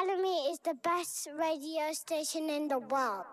Balamii is the best radio station in the world.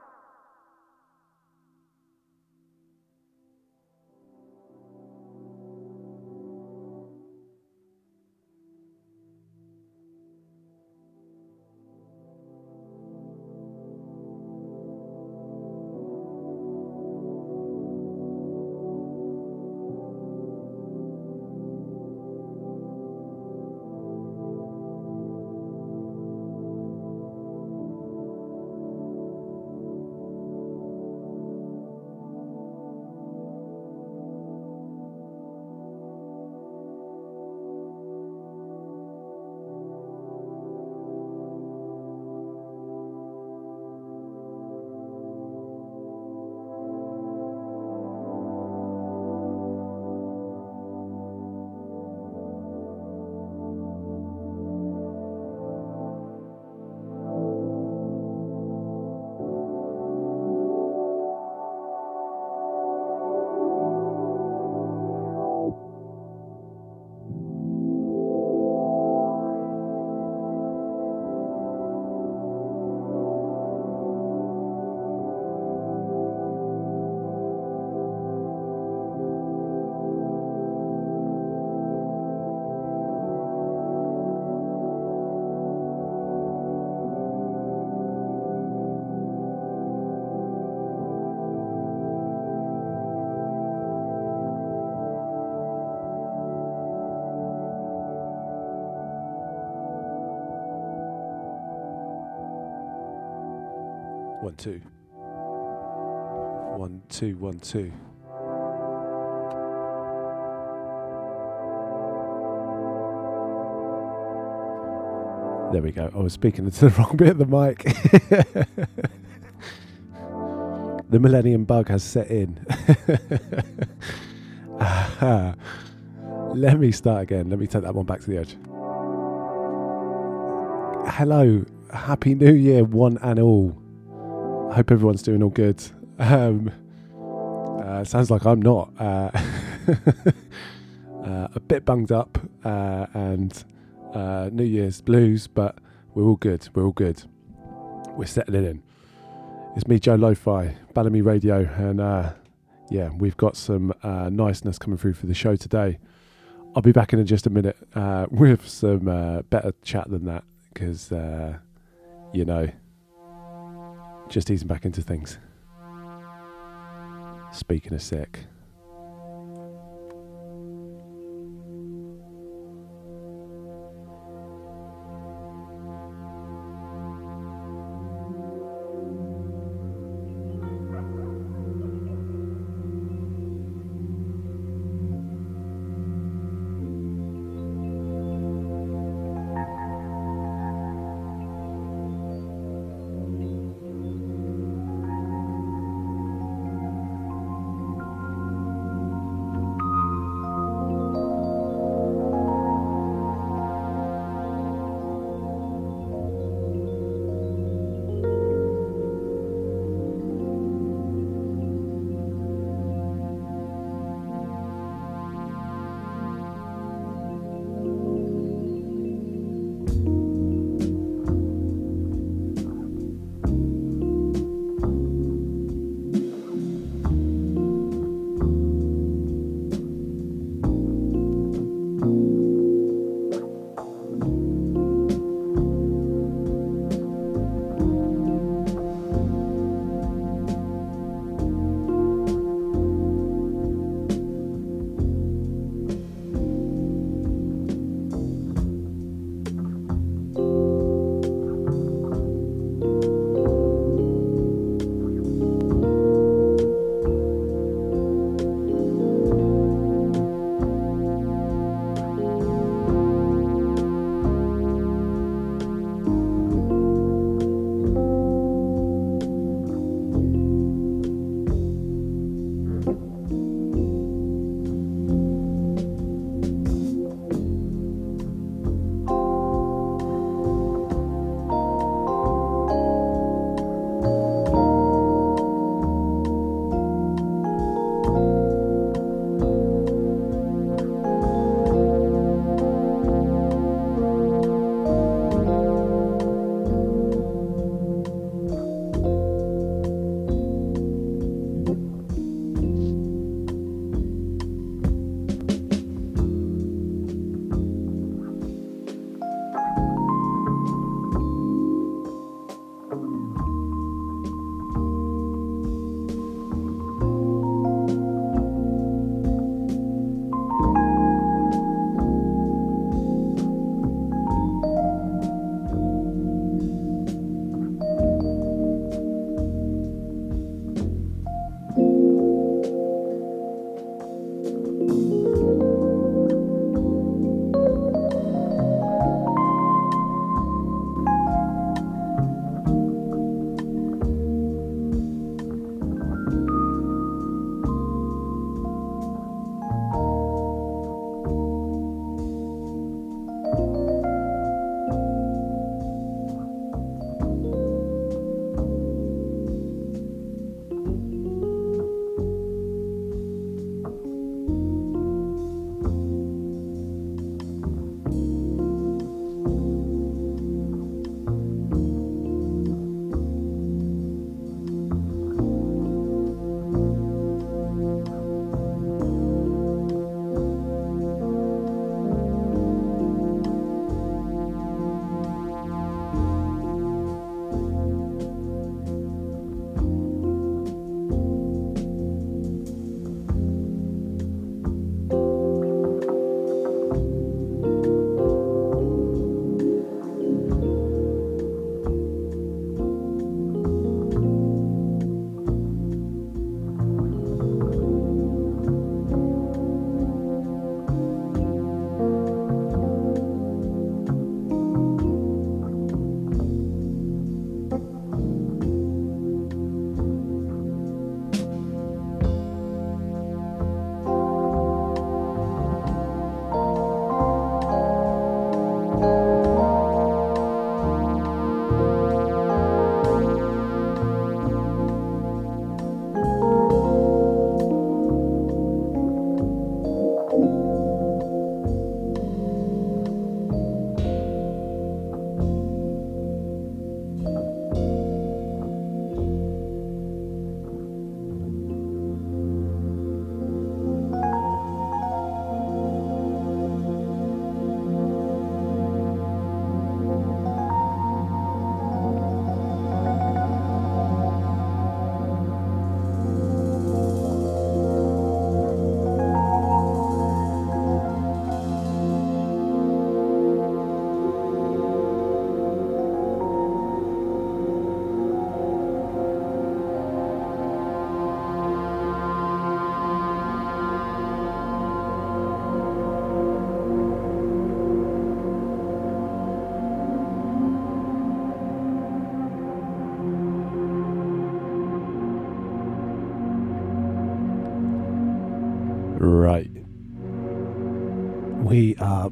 Two. One, two, one, two. There we go. I was speaking into the wrong bit of the mic. the Millennium Bug has set in. Let me start again. Let me take that one back to the edge. Hello. Happy New Year, one and all. Hope everyone's doing all good. Um, uh, sounds like I'm not. Uh, uh, a bit bunged up uh, and uh, New Year's blues, but we're all good. We're all good. We're settling in. It's me, Joe Lo-Fi, Balamii Radio, and uh, yeah, we've got some niceness coming through for the show today. I'll be back in just a minute with some better chat than that because, you know, just easing back into things. Speaking of sick.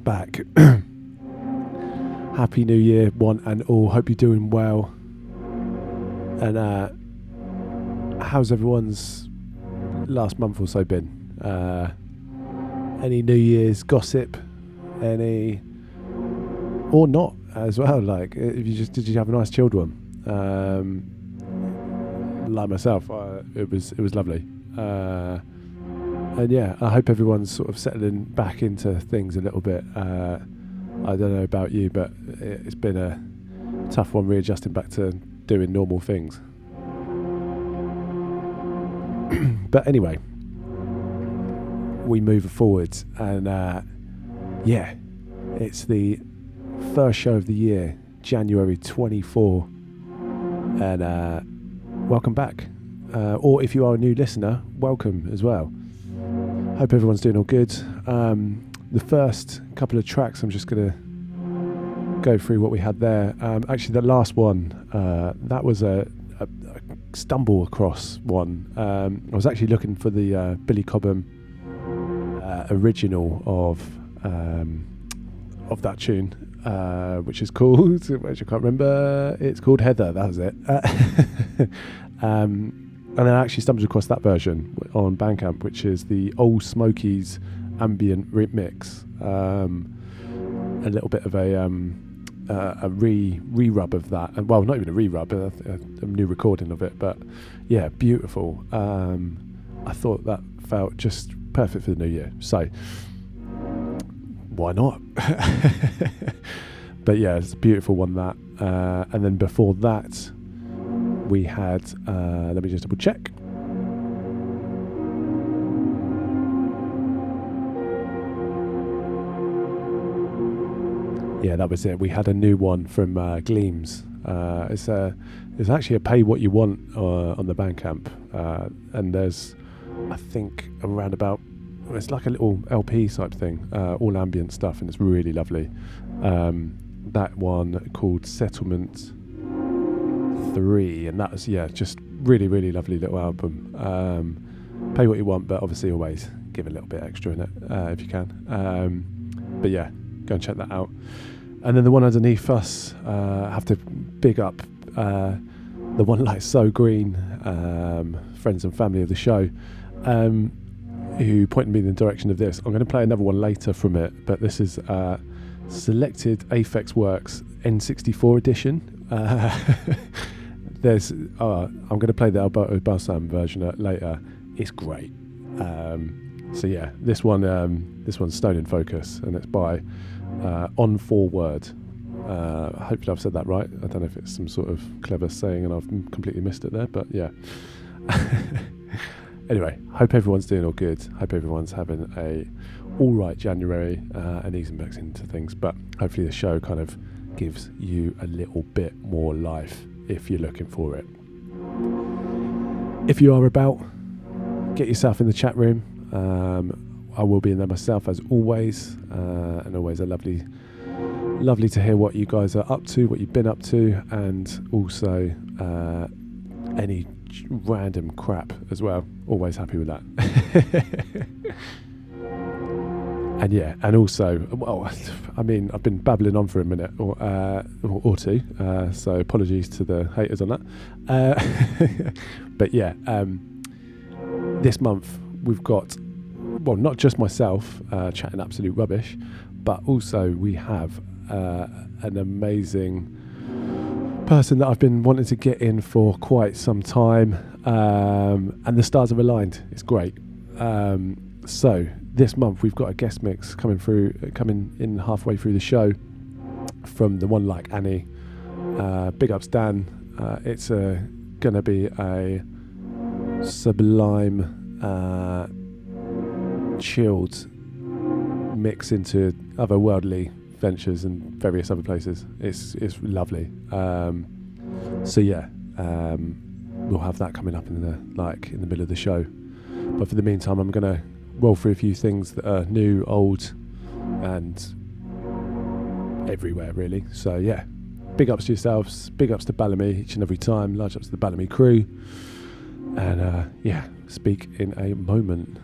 Back. Happy New Year, one and all. Hope you're doing well. And uh, how's everyone's last month or so been? Uh, any New Year's gossip? Any or not as well? Like, if you just did you have a nice chilled one? Um, like myself, uh, it was it was lovely. Uh, and yeah, I hope everyone's sort of settling back into things a little bit. Uh, I don't know about you, but it's been a tough one readjusting back to doing normal things. but anyway, we move forward, and uh, yeah, it's the first show of the year, January 24, and uh, welcome back. Uh, or if you are a new listener, welcome as well. Hope everyone's doing all good. Um, the first couple of tracks, I'm just going to go through what we had there. Um, actually, the last one, uh, that was a, a, a, stumble across one. Um, I was actually looking for the uh, Billy Cobham uh, original of um, of that tune, uh, which is called, which I can't remember. It's called Heather. That was it. And then I actually stumbled across that version on Bandcamp, which is the Old Smokies ambient remix. Um, a little bit of a um, uh, a re re rub of that, and well, not even a re rub, a, a, new recording of it. But yeah, beautiful. Um, I thought that felt just perfect for the new year. So why not? but yeah, it's a beautiful one that. Uh, and then before that, we had, uh, let me just double check. Yeah, that was it. We had a new one from uh, Gleams. Uh, it's a, it's actually a pay what you want uh, on the Bandcamp, uh, and there's, I think, around about, it's like a little LP type thing, uh, all ambient stuff, and it's really lovely. Um, that one called Settlement three, and that was yeah, just really really lovely little album. Um, pay what you want, but obviously always give a little bit extra in it uh, if you can. Um, but yeah, go and check that out. And then the one underneath us, uh, have to big up uh, the one like So Green, um, friends and family of the show, um, who pointed me in the direction of this. I'm going to play another one later from it, but this is uh, selected Aphex Works N64 edition. Uh, there's uh, I'm going to play the Alberto Balsam version later. It's great. Um, so yeah, this one um, this one's Stone in Focus, and it's by uh, On Forward. Uh, hopefully I've said that right. I don't know if it's some sort of clever saying and I've completely missed it there, but yeah. anyway, hope everyone's doing all good. Hope everyone's having a all right January uh, and easing back into things. But hopefully the show kind of gives you a little bit more life if you're looking for it. If you are about, get yourself in the chat room. Um, I will be in there myself as always, uh, and always a lovely, lovely to hear what you guys are up to, what you've been up to, and also uh, any random crap as well. Always happy with that. and yeah, and also, well, I mean, I've been babbling on for a minute or uh, or, two, uh, so apologies to the haters on that. Uh, but yeah, um, this month we've got, well, not just myself uh, chatting absolute rubbish, but also we have uh, an amazing person that I've been wanting to get in for quite some time, um, and the stars have aligned. It's great. Um, so this month we've got a guest mix coming through, coming in halfway through the show from the one like ANNY. Uh, big ups Dan. Uh, it's uh, gonna be a sublime, uh, chilled mix into otherworldly ventures and various other places. It's it's lovely. Um, so yeah, um, we'll have that coming up in the like in the middle of the show. But for the meantime, I'm gonna roll through a few things that are new, old, and everywhere really. So yeah, big ups to yourselves, big ups to Balamii each and every time, large ups to the Balamii crew, and uh, yeah, speak in a moment.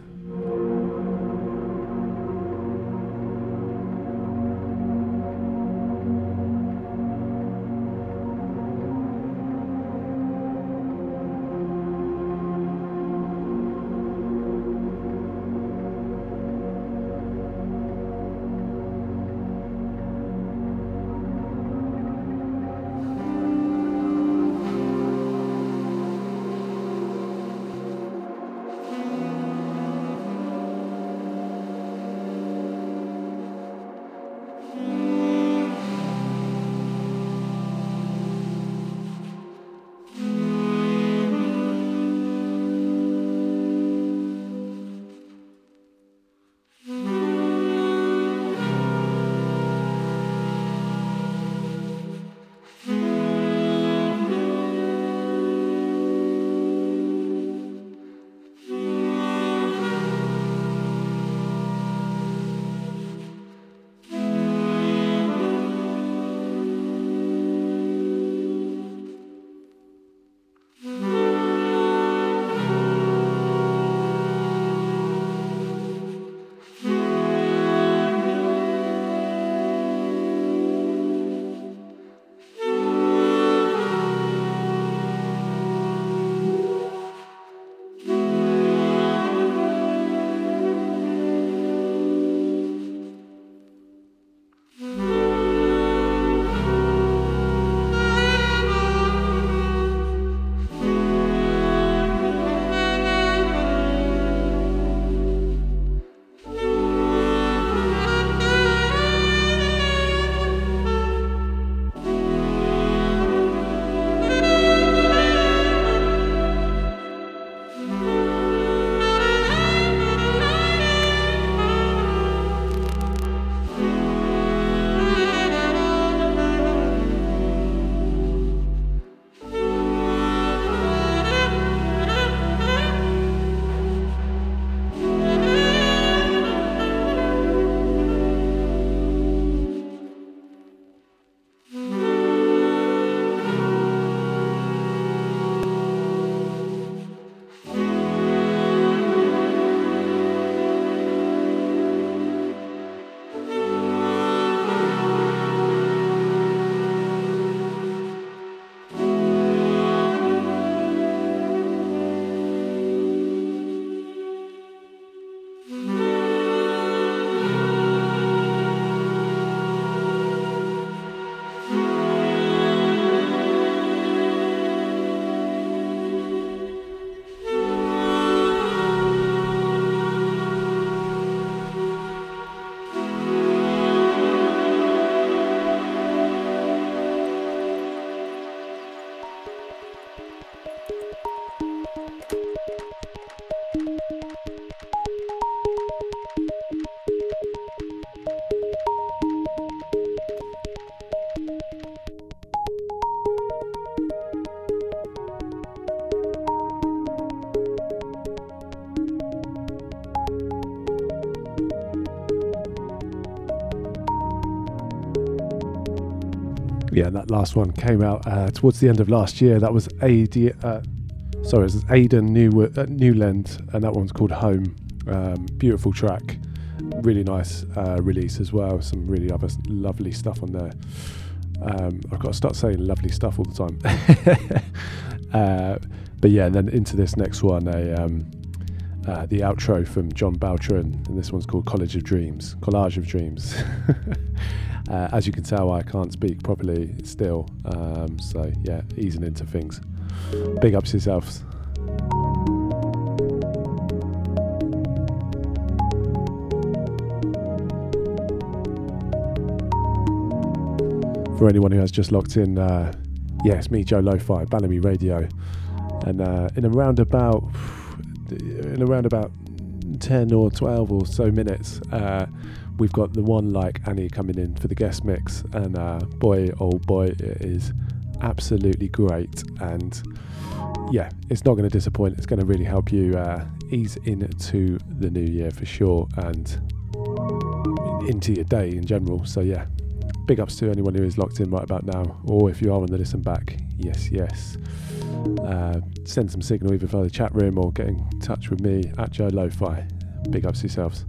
Last one came out uh, towards the end of last year. That was AD, uh, sorry, it was Aidan New, uh, Newland, and that one's called Home. Um, beautiful track, really nice uh, release as well. Some really other lovely stuff on there. Um, I've got to start saying lovely stuff all the time. uh, but yeah, and then into this next one, a um, uh, the outro from John Beltran, and this one's called College of Dreams, Collage of Dreams. uh, as you can tell, I can't speak properly still, um, so yeah, easing into things. Big ups yourselves. For anyone who has just locked in, uh, yeah, me, Joe Lo-Fi, Balamii Radio, and uh, in a roundabout in around about 10 or 12 or so minutes, uh, we've got the one like ANNY coming in for the guest mix. And uh, boy, oh boy, it is absolutely great. And yeah, it's not going to disappoint. It's going to really help you uh, ease into the new year for sure and into your day in general. So yeah, big ups to anyone who is locked in right about now, or if you are on the listen back, yes, yes. Uh, send some signal either via the chat room or get in touch with me at Joe Lo-Fi. Big ups yourselves.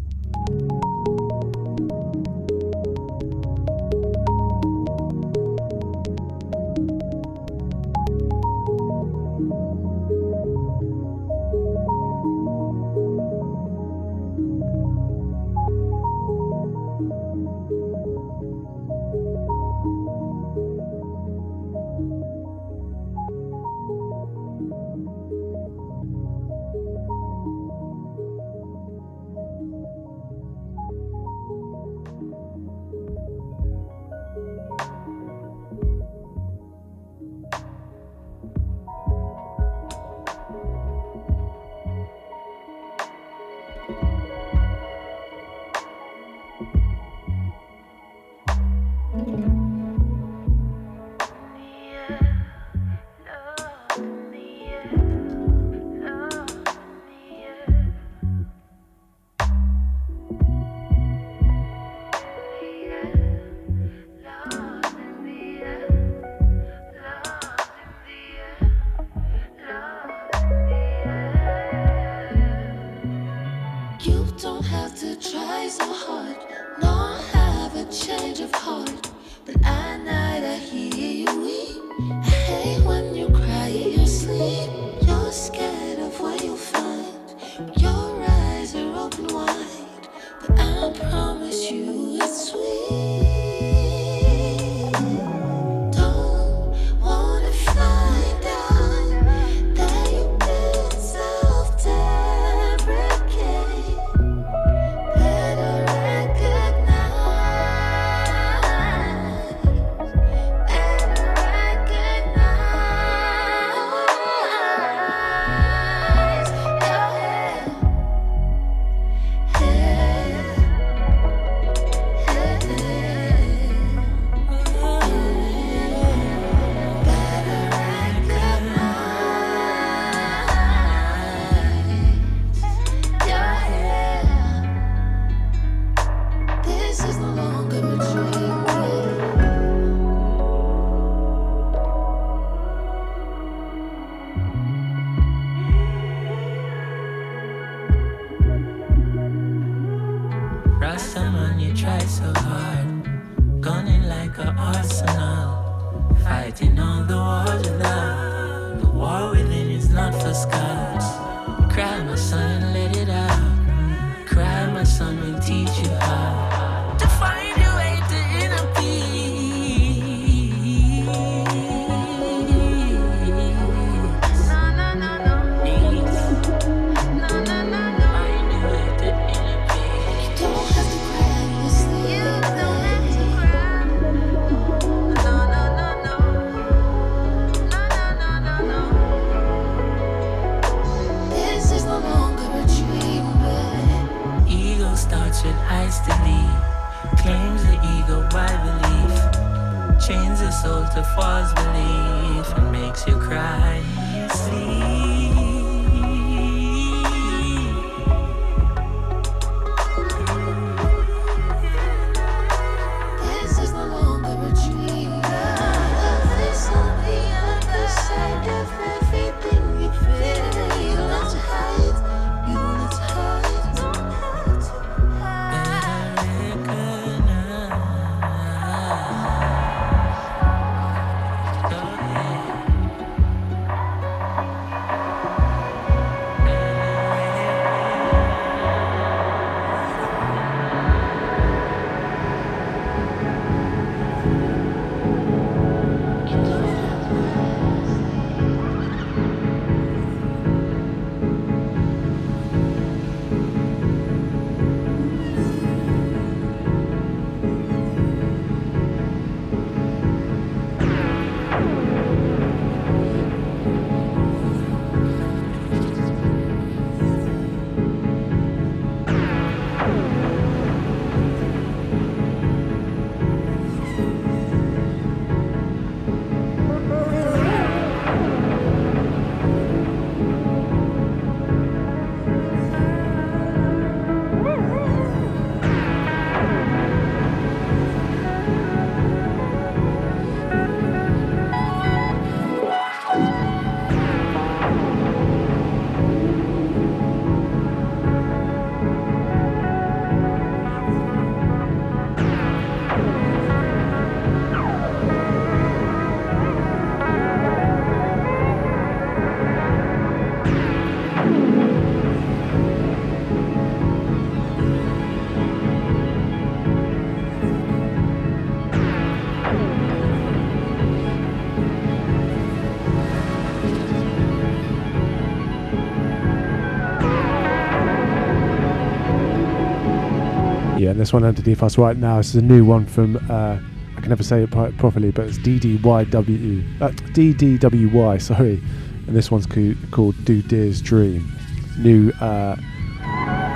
This one underneath us right now. This is a new one from. Uh, I can never say it properly, but it's DDYW. Uh, DDWY. Sorry, and this one's co- called Do Deer's Dream. New uh,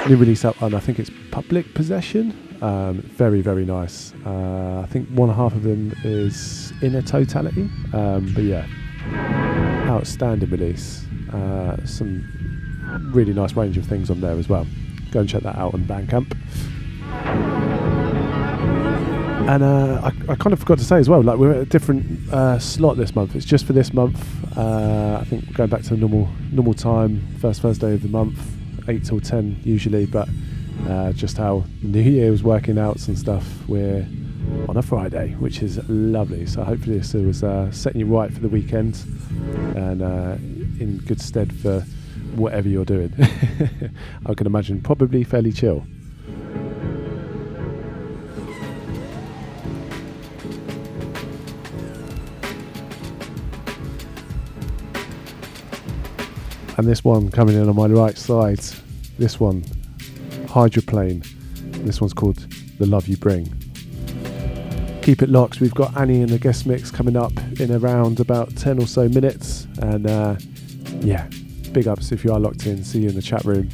new release out on I think it's Public Possession. Um, very very nice. Uh, I think one half of them is in a Totality. Um, but yeah, outstanding release. Uh, some really nice range of things on there as well. Go and check that out on Bandcamp. And uh, I, I, kind of forgot to say as well, like we're at a different uh, slot this month. It's just for this month. Uh, I think going back to the normal normal time, first Thursday of the month, eight till ten usually. But uh, just how New Year was working out and stuff, we're on a Friday, which is lovely. So hopefully this was uh, setting you right for the weekend and uh, in good stead for whatever you're doing. I can imagine probably fairly chill. And this one coming in on my right side, this one, Hydroplane. This one's called The Love You Bring. Keep it locked. We've got ANNY in the guest mix coming up in around about 10 or so minutes. And uh, yeah, big ups if you are locked in. See you in the chat room.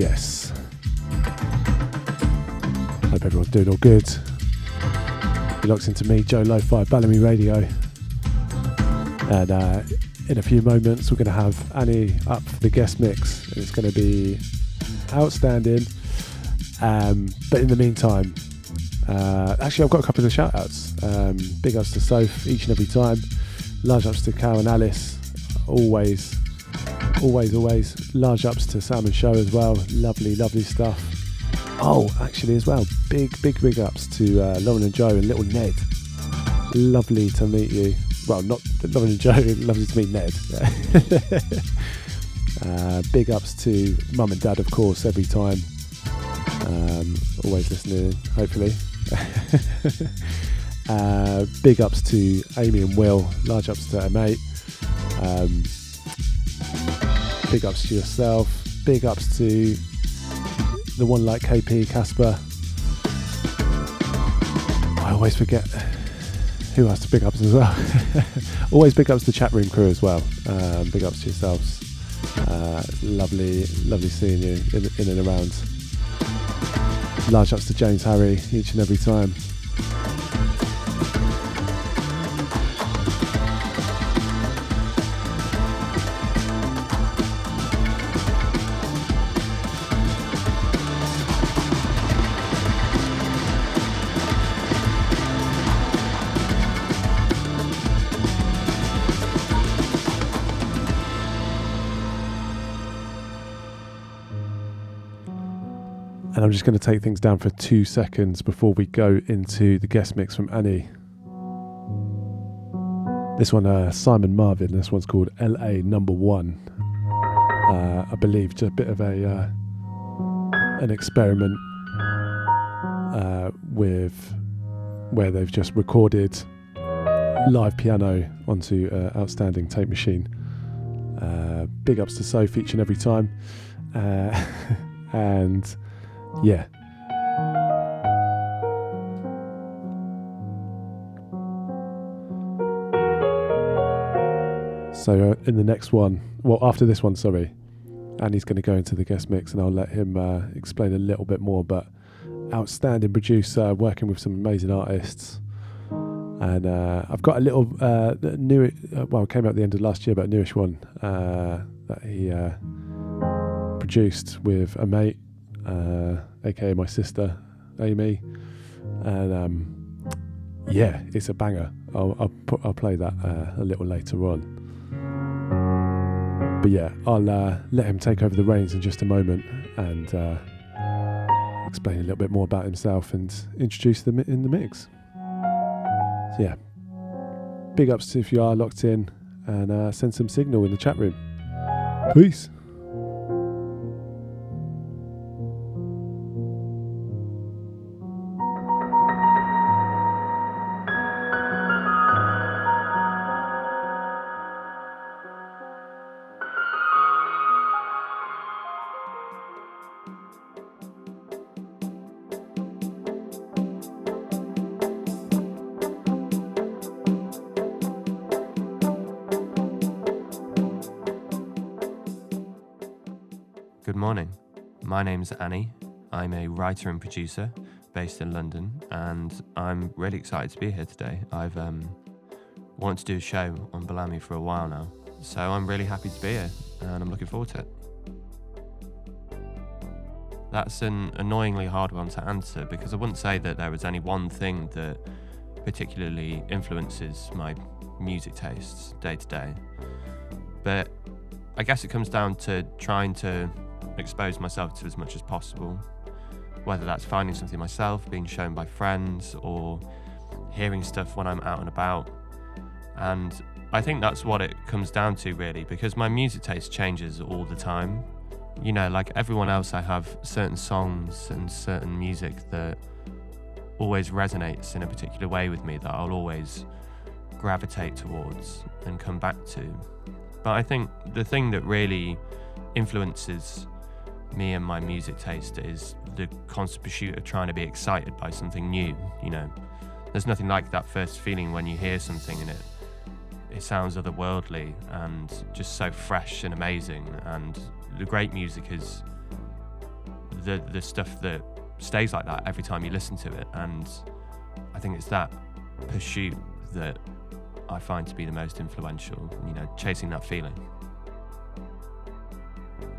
Yes. Hope everyone's doing all good. You locked into me, Joe Lo-Fi, Balamii Radio. And uh, in a few moments, we're going to have ANNY up for the guest mix. It's going to be outstanding. Um, but in the meantime, uh, actually, I've got a couple of shout outs. Um, big ups to Soph each and every time. Large ups to Cal and Alice. Always, always, always. Large ups to Sam and Show as well. Lovely, lovely stuff. Oh, actually, as well, big, big, big ups to uh, Lauren and Joe and little Ned. Lovely to meet you. Well, not Lauren and Joe, lovely to meet Ned. uh, big ups to Mum and Dad, of course, every time. Um, always listening, hopefully. uh, big ups to Amy and Will. Large ups to mate. Um, big ups to yourself. Big ups to the one like KP Casper. I always forget who has to big ups as well. always big ups to the chat room crew as well. Um, big ups to yourselves. Uh, lovely, lovely seeing you in, in and around. Large ups to James Harry each and every time. I'm just going to take things down for two seconds before we go into the guest mix from ANNY. This one, uh, Simon Marvin. This one's called LA Number One. Uh, I believe just a bit of a uh, an experiment uh, with where they've just recorded live piano onto an outstanding tape machine. Uh, big ups to Soph each and every time, uh, and yeah. So uh, in the next one, well, after this one, sorry, ANNY's going to go into the guest mix, and I'll let him uh, explain a little bit more. But outstanding producer, working with some amazing artists, and uh, I've got a little uh, new, uh, well, came out at the end of last year, but a newish one uh, that he produced with a mate uh, aka my sister Amy, and um, yeah, it's a banger. I'll I'll, put, I'll play that uh, a little later on. But yeah, I'll uh, let him take over the reins in just a moment and uh, explain a little bit more about himself and introduce them in the mix. So yeah, big ups if you are locked in and uh, send some signal in the chat room. Peace. Name's ANNY. I'm a writer and producer based in London, and I'm really excited to be here today. I've um, wanted to do a show on Balamii for a while now, so I'm really happy to be here, and I'm looking forward to it. That's an annoyingly hard one to answer because I wouldn't say that there was any one thing that particularly influences my music tastes day to day. But I guess it comes down to trying to expose myself to as much as possible, whether that's finding something myself, being shown by friends, or hearing stuff when I'm out and about. And I think that's what it comes down to, really, because my music taste changes all the time. You know, like everyone else, I have certain songs and certain music that always resonates in a particular way with me that I'll always gravitate towards and come back to. But I think the thing that really influences me and my music taste is the constant pursuit of trying to be excited by something new. You know, there's nothing like that first feeling when you hear something and it it sounds otherworldly and just so fresh and amazing. And the great music is the the stuff that stays like that every time you listen to it, and I think it's that pursuit that I find to be the most influential. You know, chasing that feeling.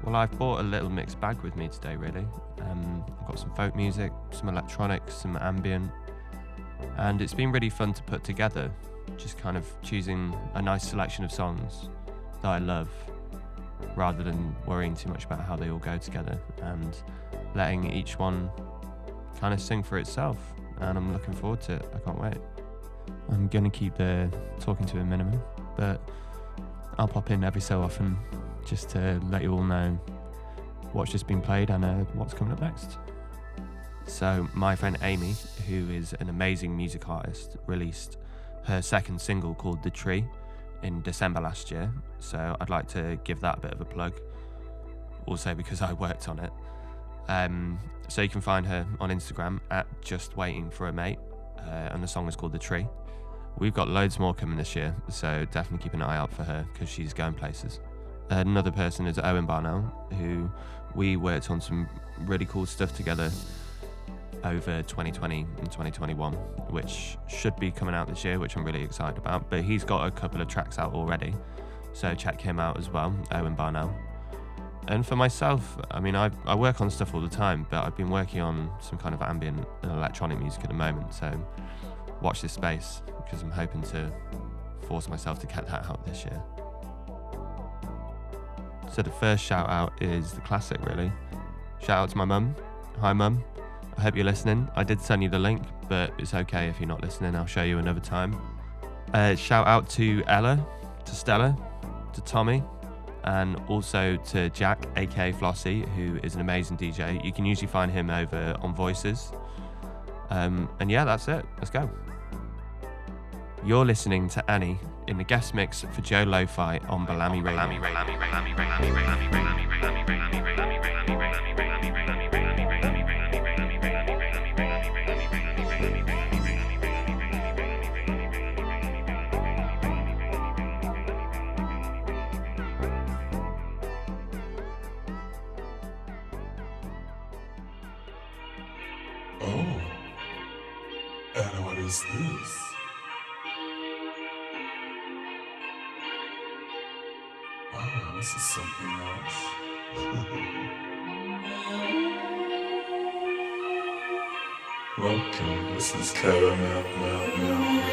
Well, I've brought a little mixed bag with me today, really. Um, I've got some folk music, some electronics, some ambient, and it's been really fun to put together. Just kind of choosing a nice selection of songs that I love rather than worrying too much about how they all go together and letting each one kind of sing for itself. And I'm looking forward to it. I can't wait. I'm going to keep the talking to a minimum, but I'll pop in every so often just to let you all know what's just been played and uh, what's coming up next. So, my friend Amy, who is an amazing music artist, released her second single called The Tree in December last year. So, I'd like to give that a bit of a plug, also because I worked on it. Um, so, you can find her on Instagram at Just Waiting for a Mate, uh, and the song is called The Tree. We've got loads more coming this year, so definitely keep an eye out for her because she's going places. Another person is Owen Barnell, who we worked on some really cool stuff together over 2020 and 2021, which should be coming out this year, which I'm really excited about. But he's got a couple of tracks out already, so check him out as well, Owen Barnell. And for myself, I mean, I, I work on stuff all the time, but I've been working on some kind of ambient and electronic music at the moment, so watch this space because I'm hoping to force myself to get that out this year. So the first shout out is the classic, really. Shout out to my mum. Hi, mum. I hope you're listening. I did send you the link, but it's okay if you're not listening. I'll show you another time. Uh, shout out to Ella, to Stella, to Tommy, and also to Jack, aka Flossie, who is an amazing DJ. You can usually find him over on Voices. Um, and yeah, that's it. Let's go. You're listening to ANNY in the guest mix for Joe Lo-Fi on Balamii Oh. And what is this? This is something else. Welcome, this is Caramel. Mel, mel,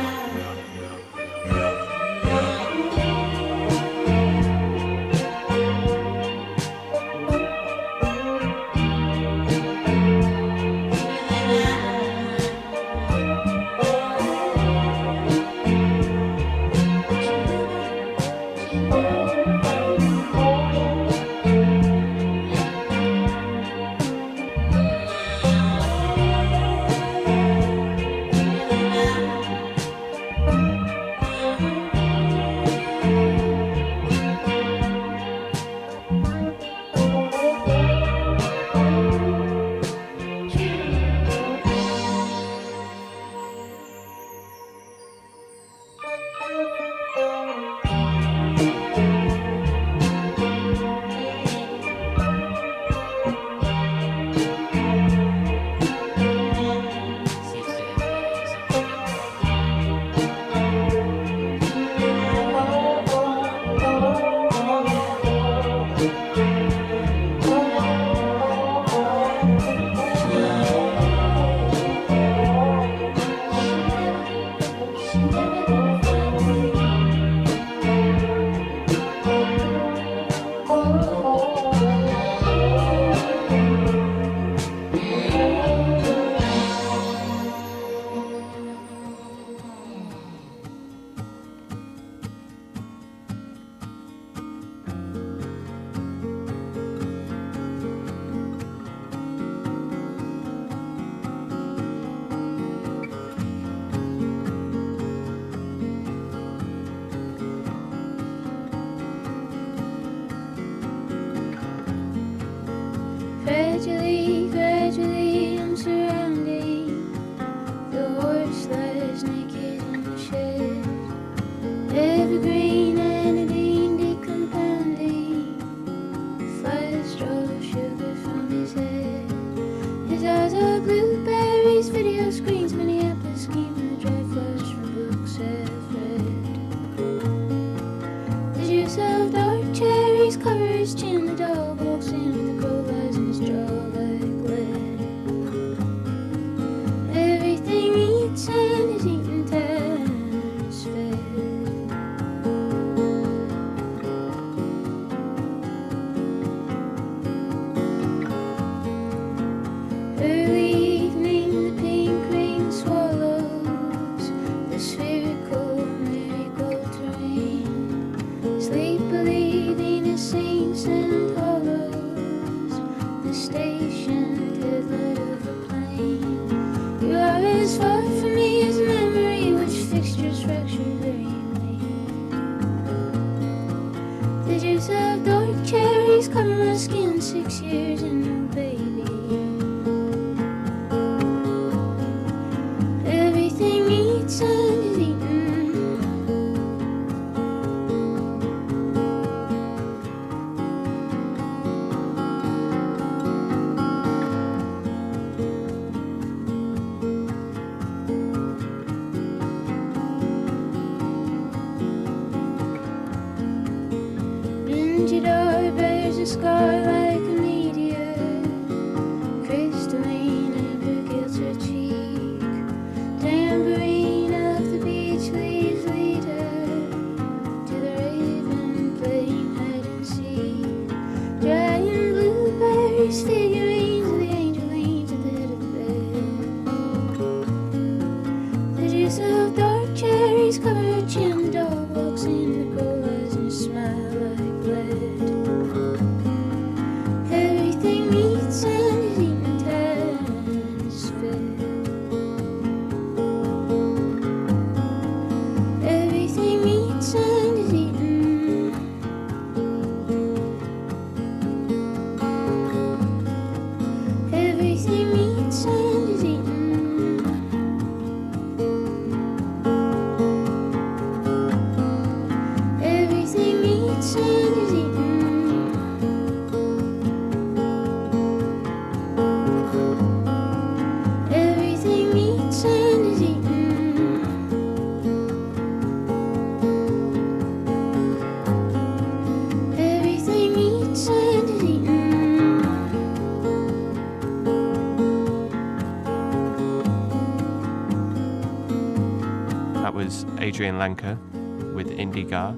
Adrianne Lenker with Indigo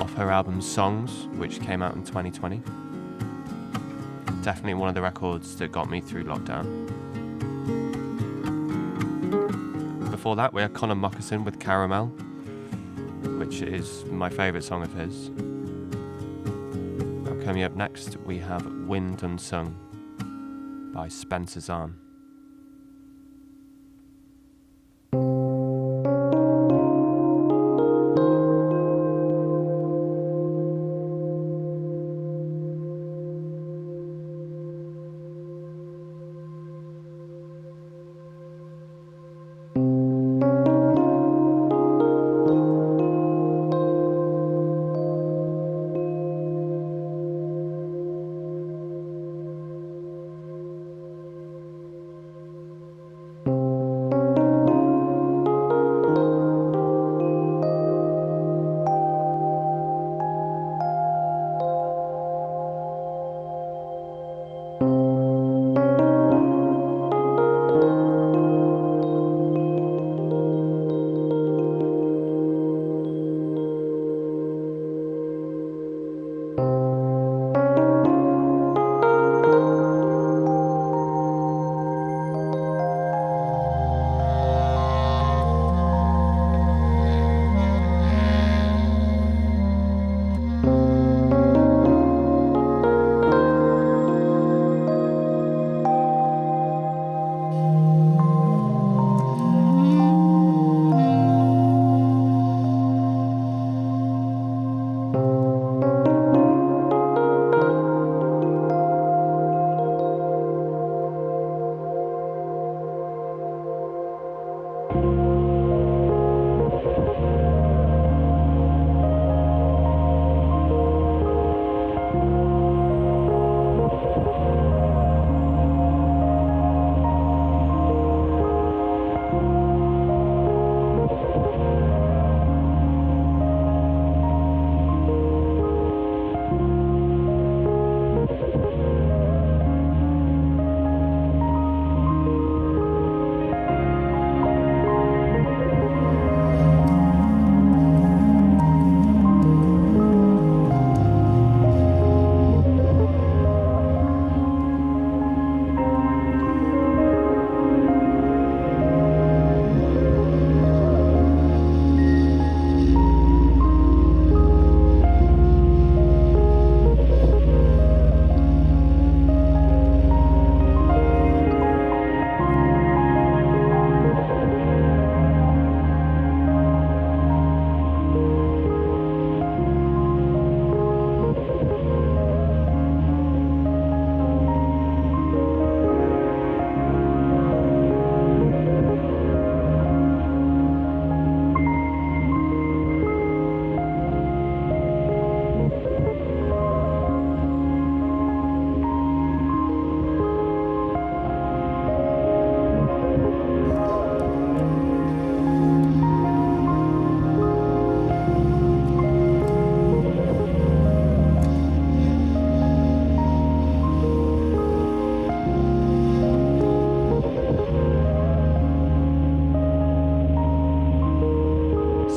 off her album Songs, which came out in 2020. Definitely one of the records that got me through lockdown. Before that, we had Connan Mockasin with Caramel, which is my favourite song of his. Now, coming up next, we have Wind Unsung by Spencer Zahn.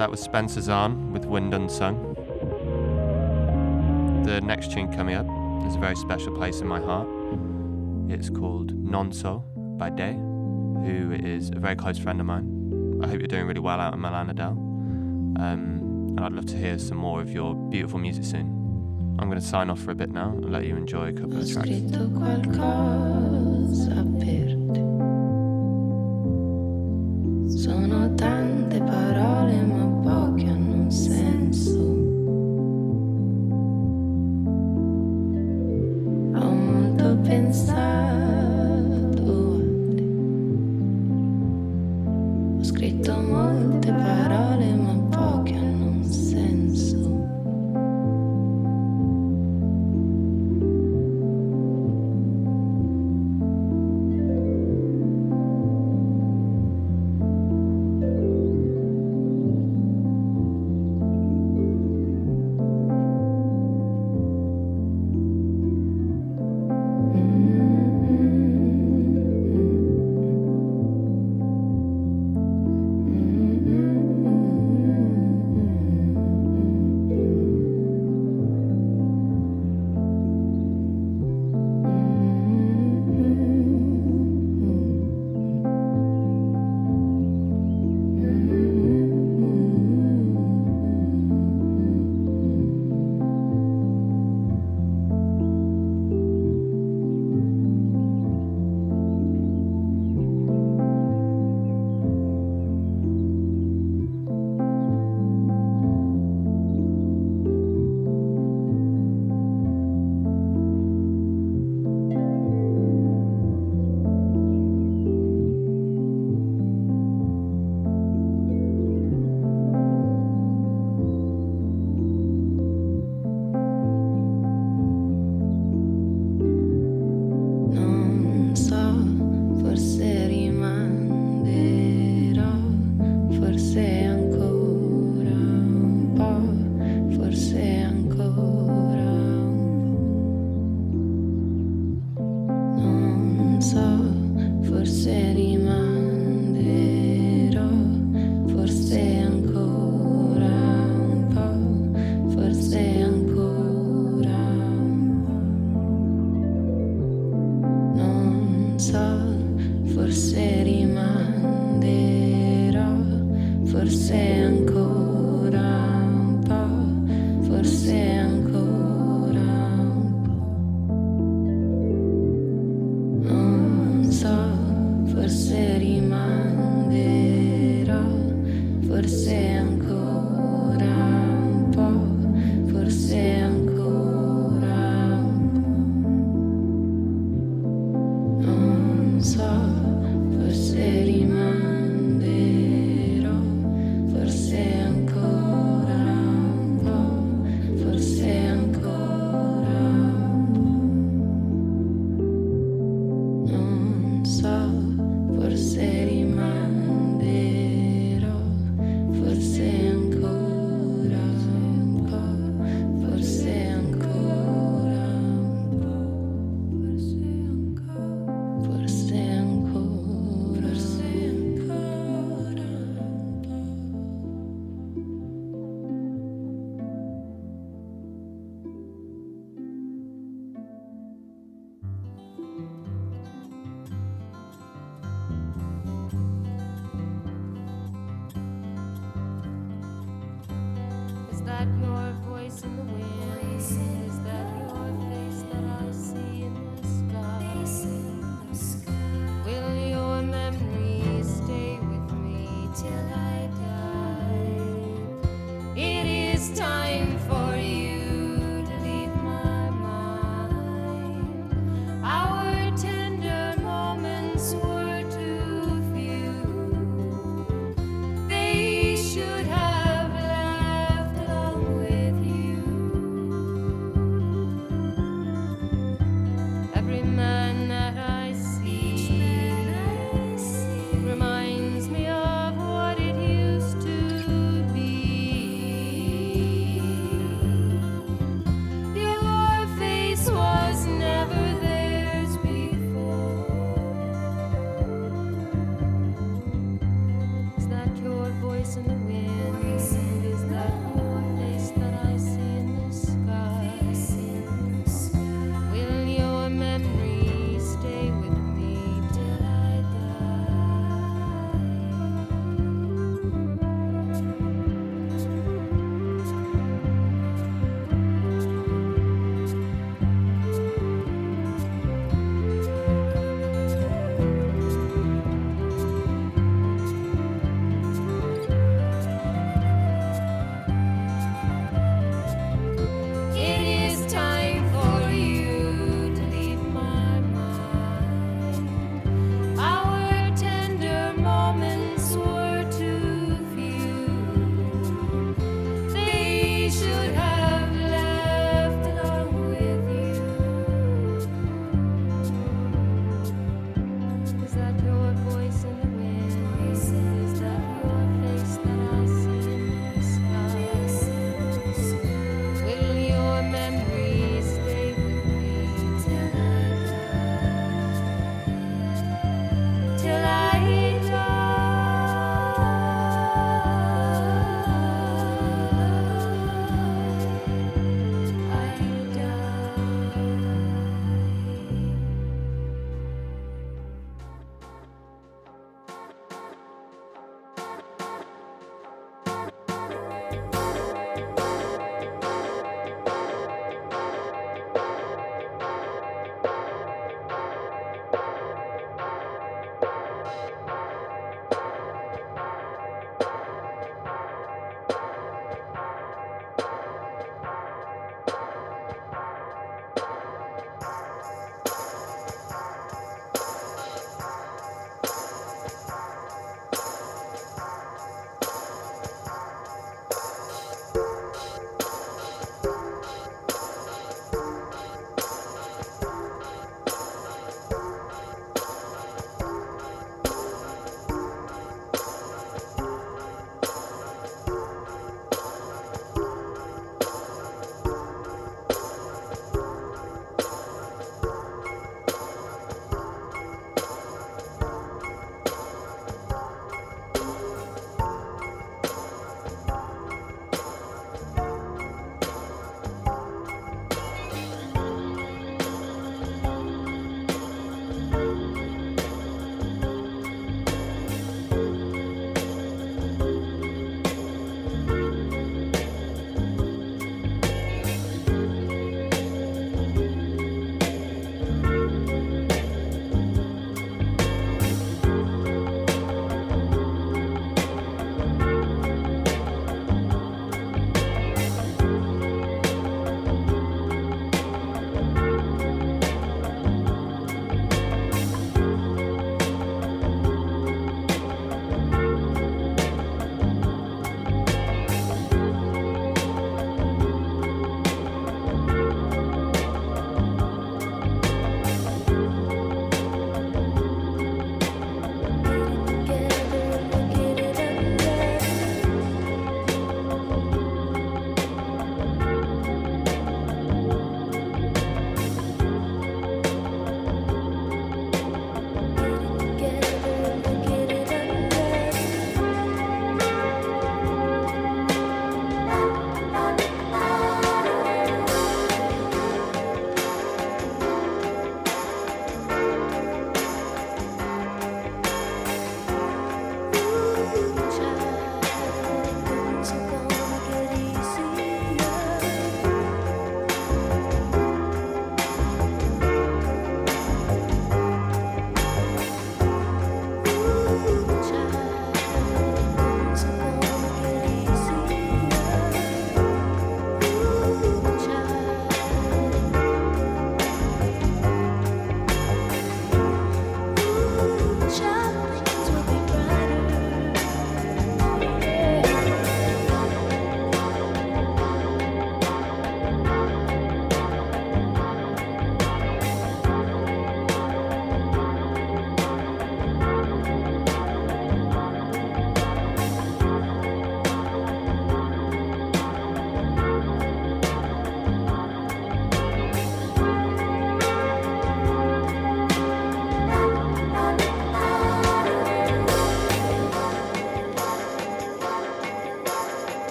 that was Spencer Zahn with Wind Unsung. The next tune coming up is a very special place in my heart. It's called Nonso by Day, who is a very close friend of mine. I hope you're doing really well out in Milan, Adele. Um, and I'd love to hear some more of your beautiful music soon. I'm going to sign off for a bit now and let you enjoy a couple of tracks.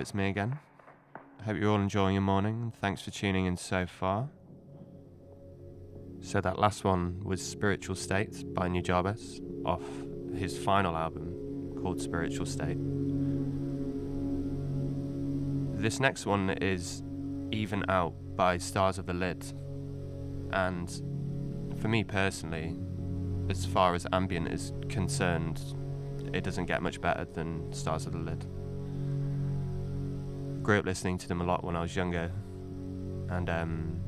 It's me again. I Hope you're all enjoying your morning. and Thanks for tuning in so far. So, that last one was Spiritual State by New Nujabes off his final album called Spiritual State. This next one is Even Out by Stars of the Lid. And for me personally, as far as ambient is concerned, it doesn't get much better than Stars of the Lid. Grew up listening to them a lot when I was younger, and um,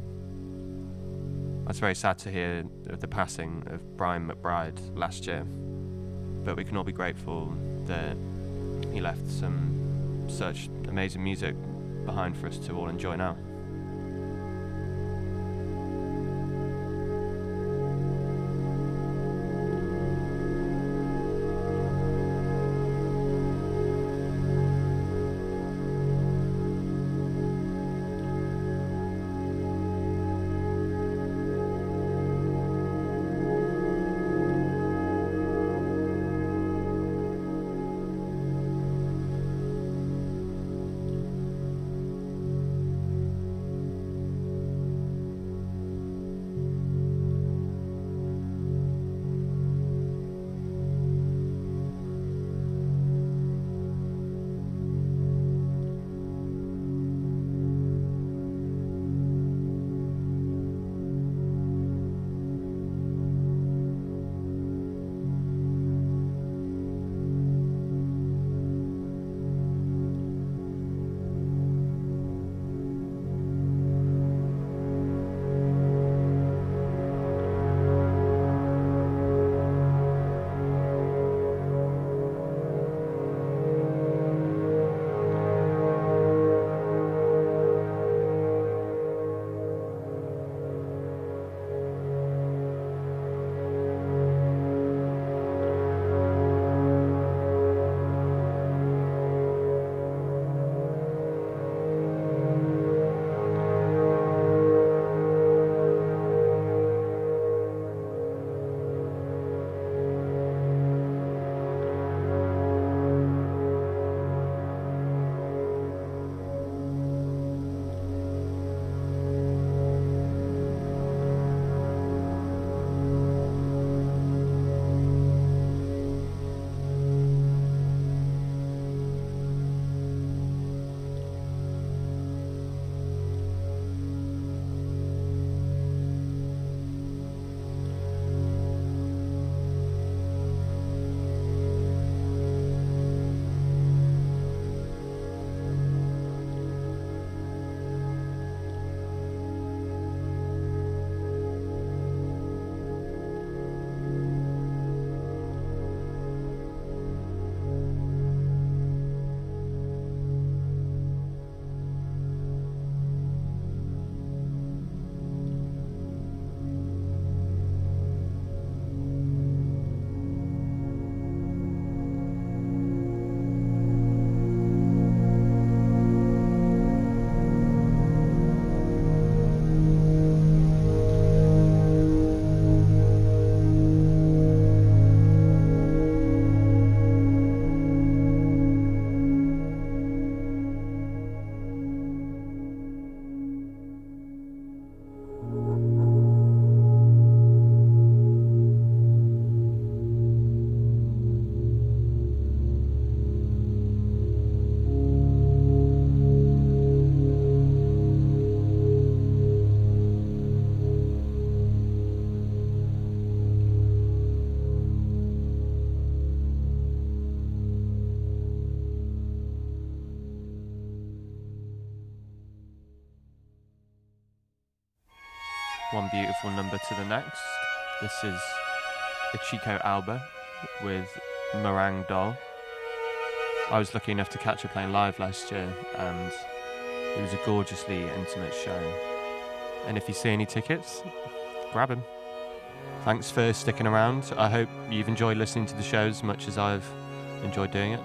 I was very sad to hear of the passing of Brian McBride last year. But we can all be grateful that he left some such amazing music behind for us to all enjoy now. One beautiful number to the next. This is Ichiko Aoba with Meringue Doll. I was lucky enough to catch her playing live last year, and it was a gorgeously intimate show. And if you see any tickets, grab them. Thanks for sticking around. I hope you've enjoyed listening to the show as much as I've enjoyed doing it.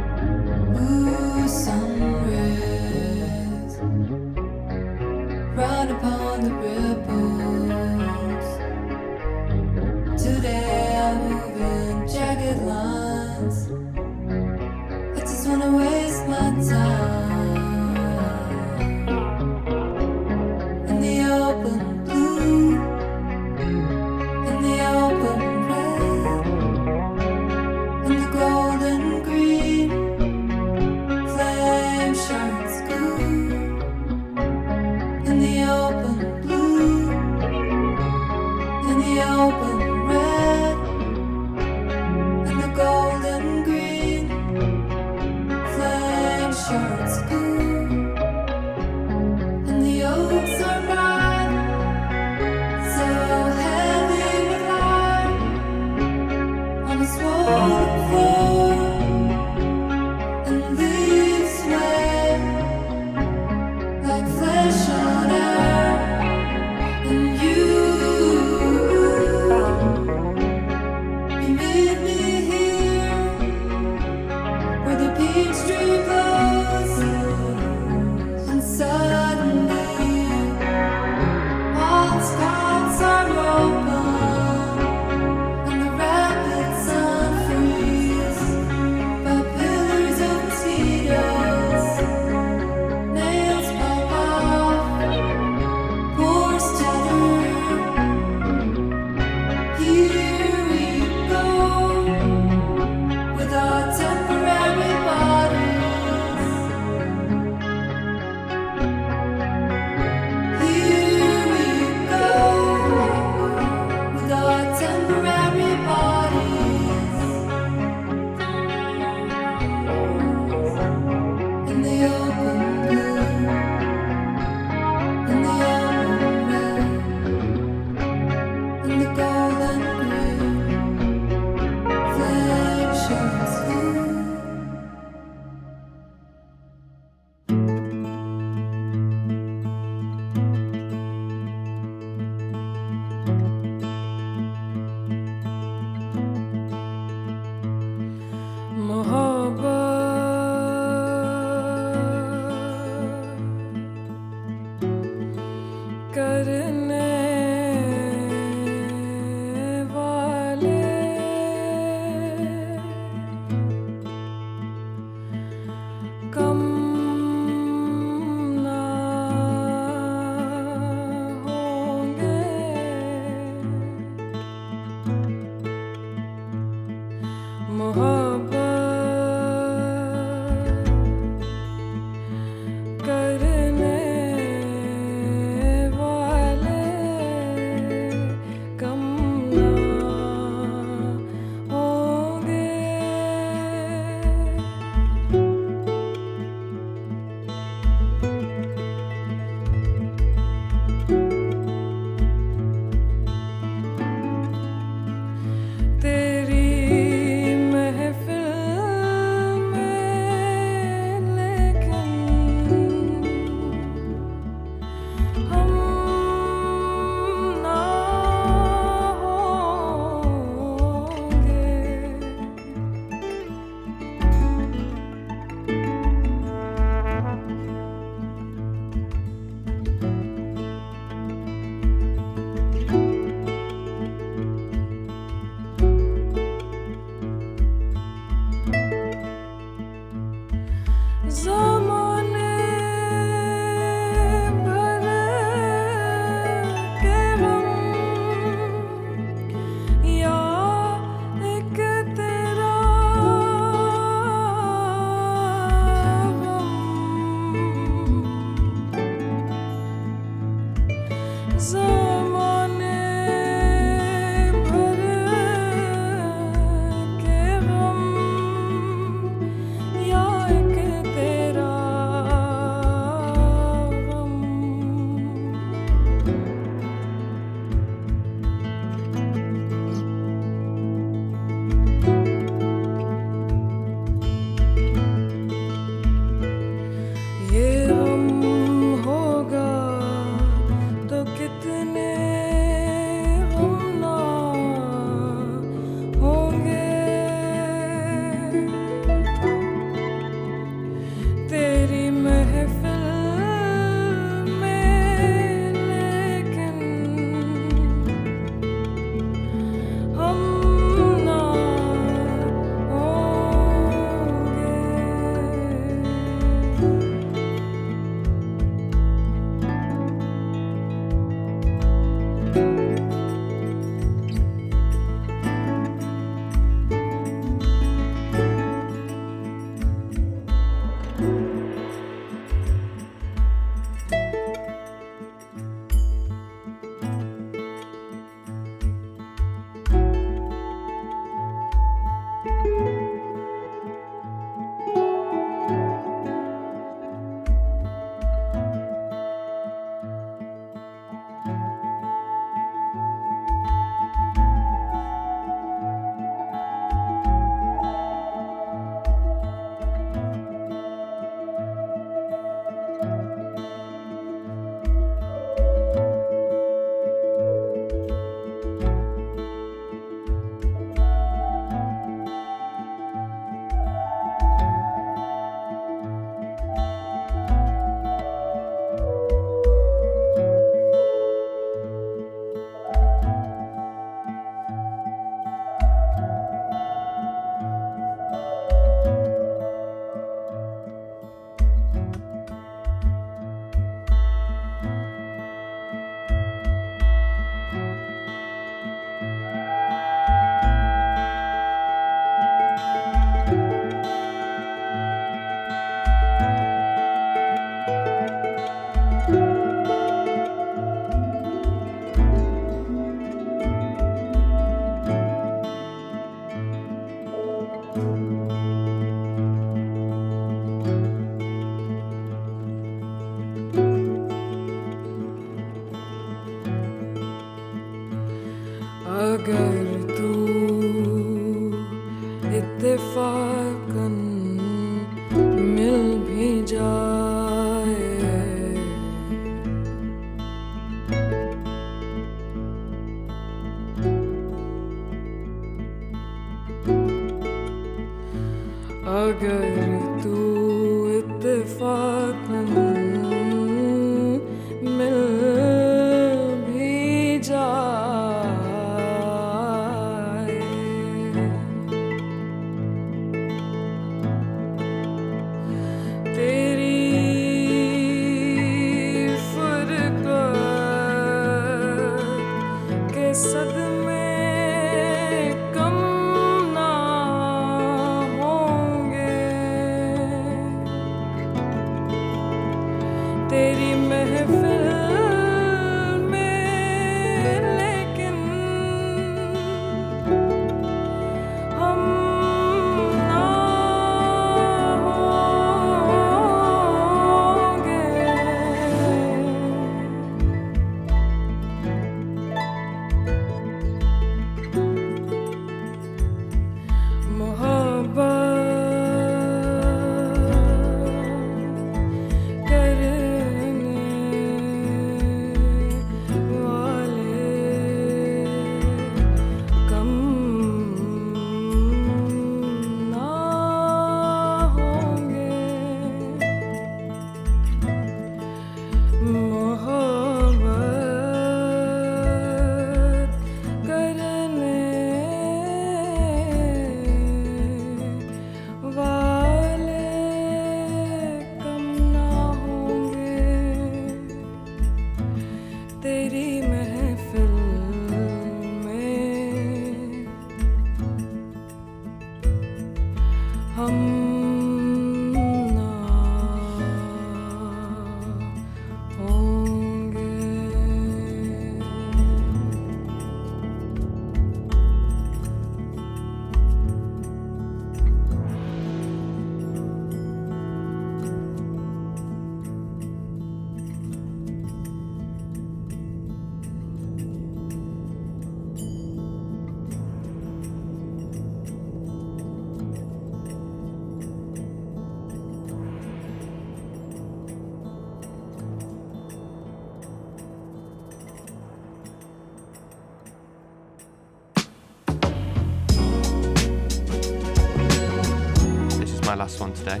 My last one today.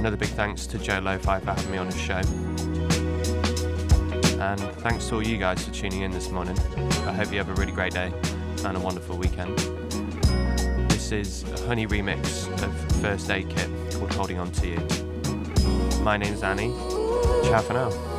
Another big thanks to Joe lo:fi for having me on his show. And thanks to all you guys for tuning in this morning. I hope you have a really great day and a wonderful weekend. This is a honey remix of First Aid Kit called Holding On To You. My name's ANNY. Ciao for now.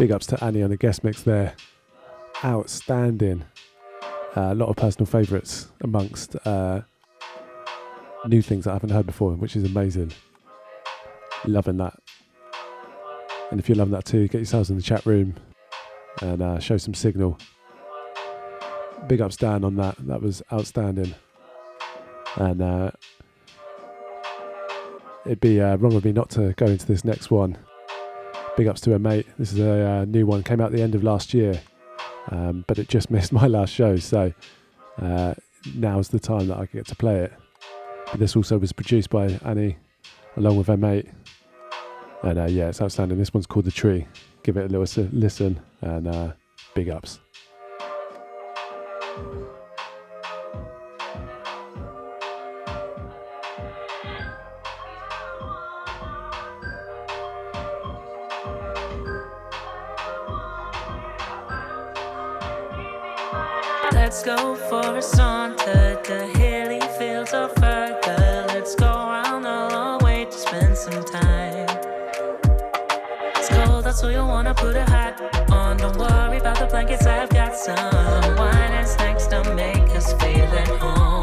Big ups to ANNY on the guest mix there. Outstanding. Uh, a lot of personal favourites amongst uh, new things that I haven't heard before, which is amazing. Loving that. And if you're loving that too, get yourselves in the chat room and uh, show some signal. Big ups Dan on that. That was outstanding. And uh, it'd be uh, wrong of me not to go into this next one. Big ups to her mate. This is a uh, new one. Came out the end of last year, um, but it just missed my last show. So uh, now's the time that I get to play it. But this also was produced by ANNY, along with her mate. And uh, yeah, it's outstanding. This one's called The Tree. Give it a little listen and uh, big ups. Let's go for a saunter to hilly fields or further. Let's go around the long way to spend some time. It's cold, that's why you wanna put a hat on. Don't worry about the blankets, I've got some wine and snacks to make us feel at home.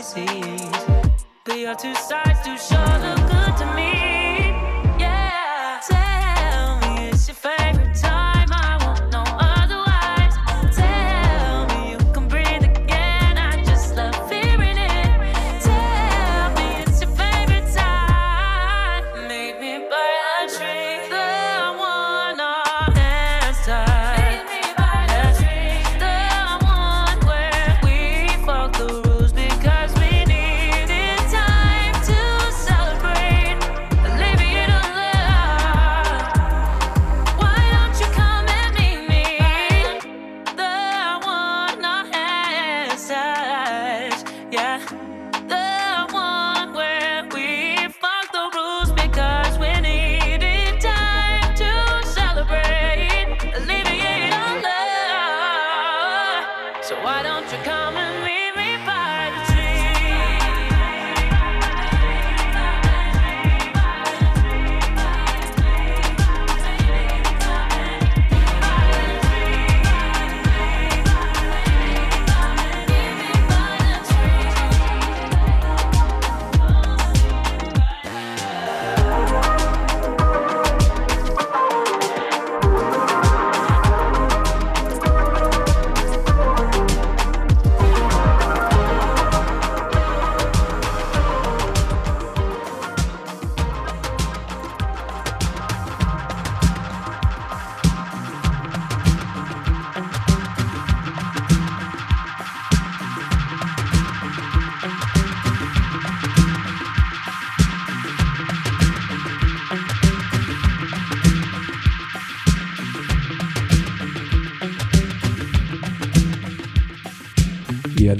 Cause I'm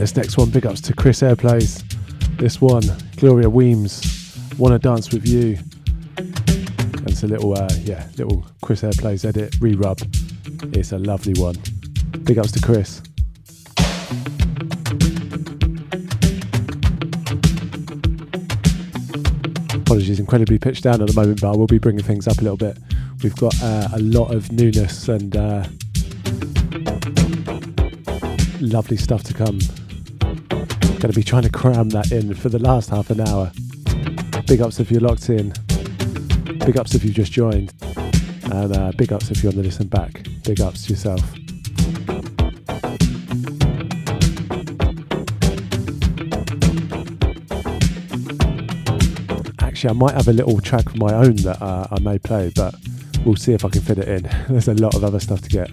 this next one, big ups to Chris Airplays. This one, Gloria Weems, Wanna Dance With You. And it's a little, uh, yeah, little Chris Airplays edit, re-rub. It's a lovely one. Big ups to Chris. Apologies, incredibly pitched down at the moment, but I will be bringing things up a little bit. We've got uh, a lot of newness and uh, lovely stuff to come. Going to be trying to cram that in for the last half an hour. Big ups if you're locked in. Big ups if you've just joined. And uh, big ups if you're on the listen back. Big ups to yourself. Actually, I might have a little track of my own that uh, I may play, but we'll see if I can fit it in. There's a lot of other stuff to get.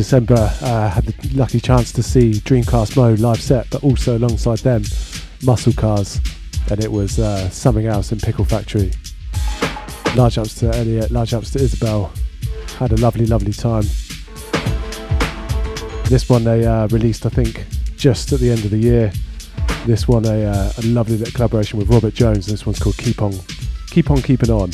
December, uh, had the lucky chance to see Dreamcast Mode live set, but also alongside them, Muscle Cars, and it was uh, something else in Pickle Factory. Large ups to Elliot, large ups to Isabel. Had a lovely, lovely time. This one they uh, released, I think, just at the end of the year. This one a, uh, a lovely collaboration with Robert Jones. This one's called Keep On, Keep On Keeping On.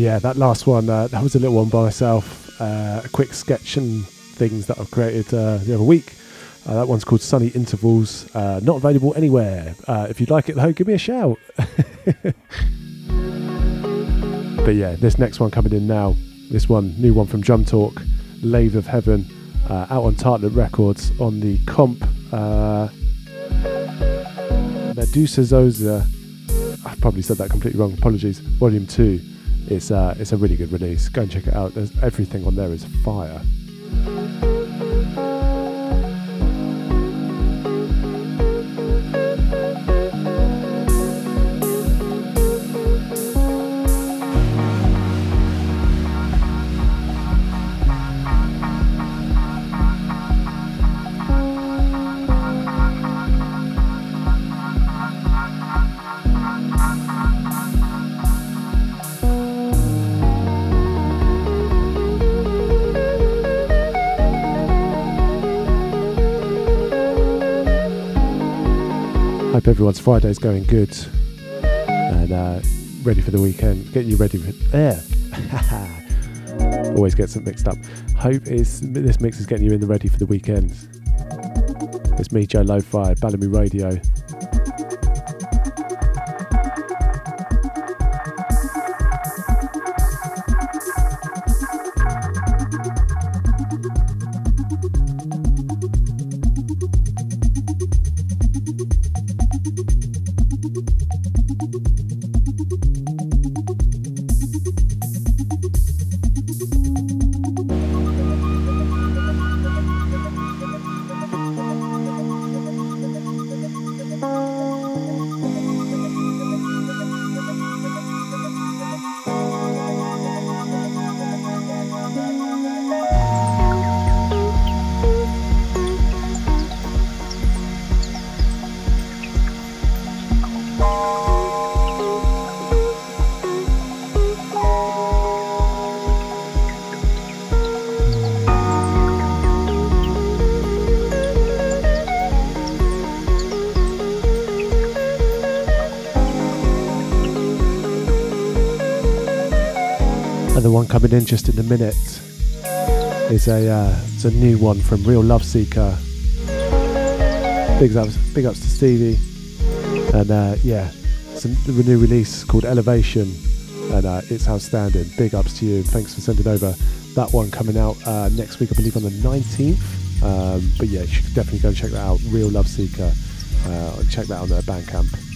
Yeah, that last one, uh, that was a little one by myself. Uh, a quick sketch and things that I've created uh, the other week. Uh, that one's called Sunny Intervals. Uh, not available anywhere. Uh, if you'd like it though, give me a shout. but yeah, this next one coming in now. This one, new one from Drum Talk, Lathe of Heaven, out on Tartelet Records on the comp Medusa Zosa. I've probably said that completely wrong. Apologies. Volume two. It's uh, it's a really good release. Go and check it out. There's everything on there is fire. Everyone's Friday's going good and uh, ready for the weekend. Getting you ready for there. Always gets it mixed up. Hope is this mix is getting you in the ready for the weekend. It's me, Joe lo:fi, Balamii Radio. One coming in just in a minute is a uh, it's a new one from Real Love Seeker. Big ups, big ups to Stevie, and uh, yeah, it's a, new release called Elevation, and uh, it's outstanding. Big ups to you, thanks for sending over that one coming out uh, next week, I believe on the 19th. Um, but yeah, you should definitely go and check that out. Real Love Seeker, uh, check that on their Bandcamp.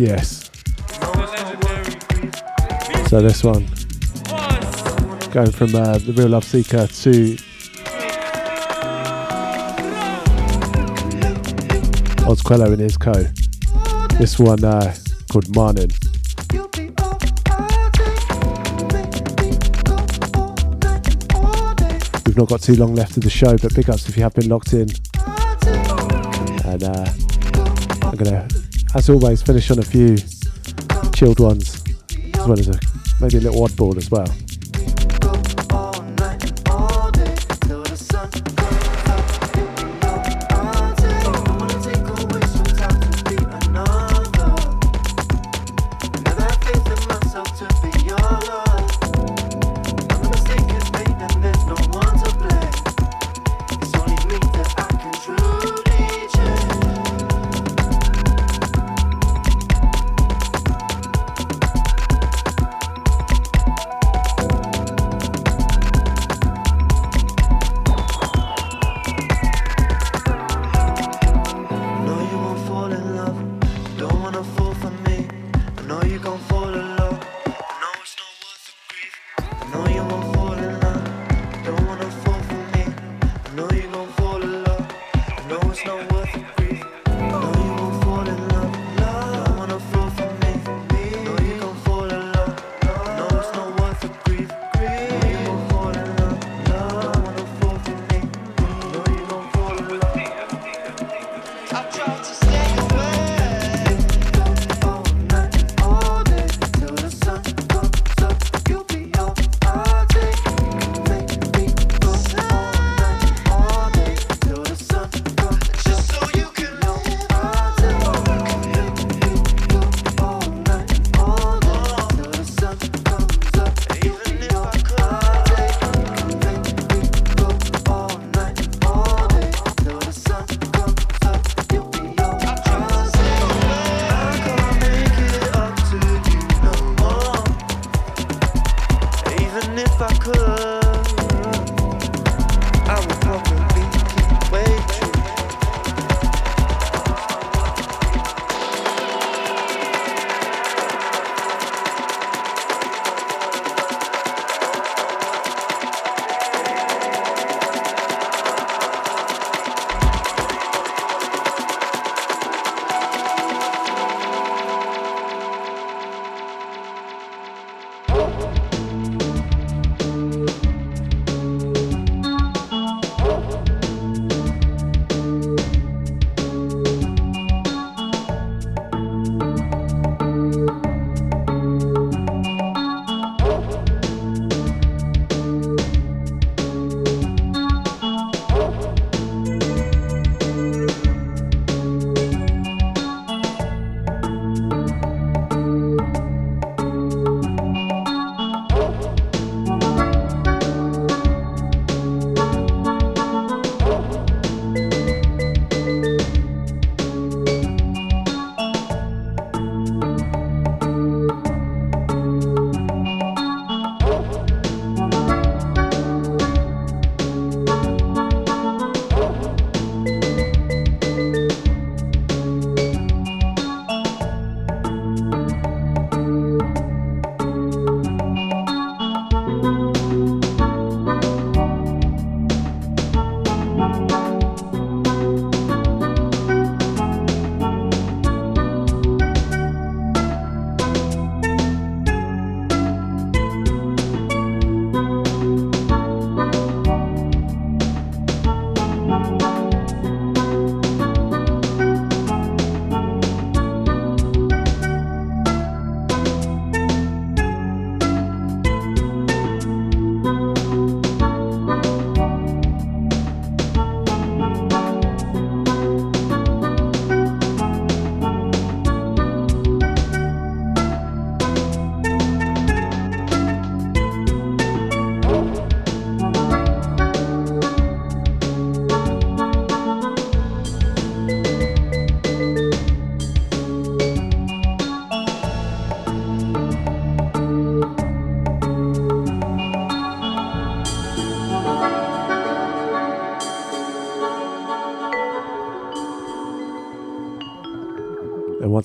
yes. So this one, going from uh, the Real Love Seeker to Oz Quello and his co. This one uh, called Marnin. We've not got too long left of the show, but big ups if you have been locked in. And uh, I'm gonna as always, finish on a few chilled ones, as well as a, maybe a little oddball as well.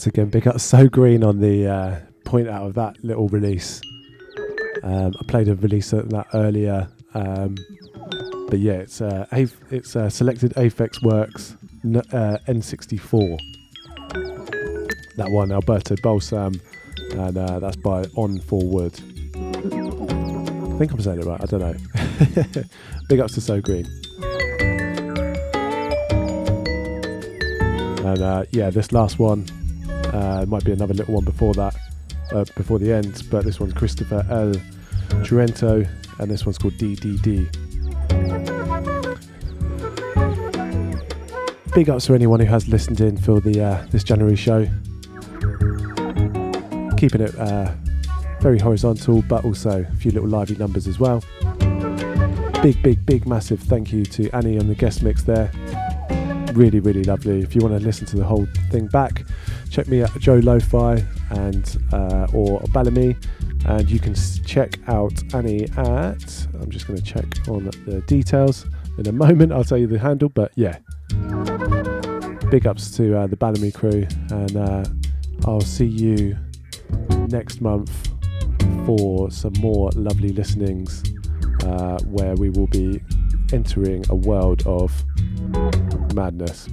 Once again, big up So Green on the uh, point out of that little release. Um, I played a release of that earlier, um, but yeah, it's uh, it's uh, selected Aphex Works n- uh, N64. That one, Alberto Balsam, and uh, that's by On Forward. I think I'm saying it right. I don't know. big ups to So Green. And uh, yeah, this last one uh, might be another little one before that, uh, before the end. But this one's Christopher L. Trento, and this one's called DDD. Big ups to anyone who has listened in for the uh, this January show. Keeping it uh, very horizontal, but also a few little lively numbers as well. Big, big, big, massive thank you to ANNY on the guest mix there really really lovely if you want to listen to the whole thing back check me out Joe lo:fi and uh, or Balamii. And you can check out ANNY at i'm just going to check on the details in a moment. I'll tell you the handle but yeah. Big ups to uh, the Balamii crew and uh, i'll see you next month for some more lovely listenings uh, where we will be entering a world of madness.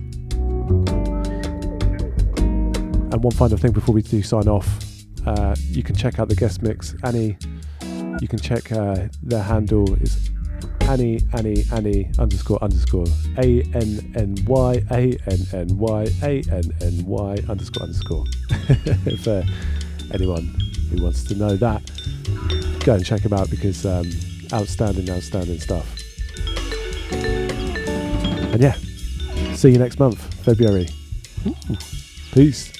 And one final thing before we do sign off, uh, you can check out the guest mix. ANNY, you can check uh, their handle is ANNY ANNY ANNY underscore underscore A N N Y A N N Y A N N Y underscore underscore. if uh, anyone who wants to know that, go and check them out because um, outstanding, outstanding stuff. And yeah, see you next month, February. Peace.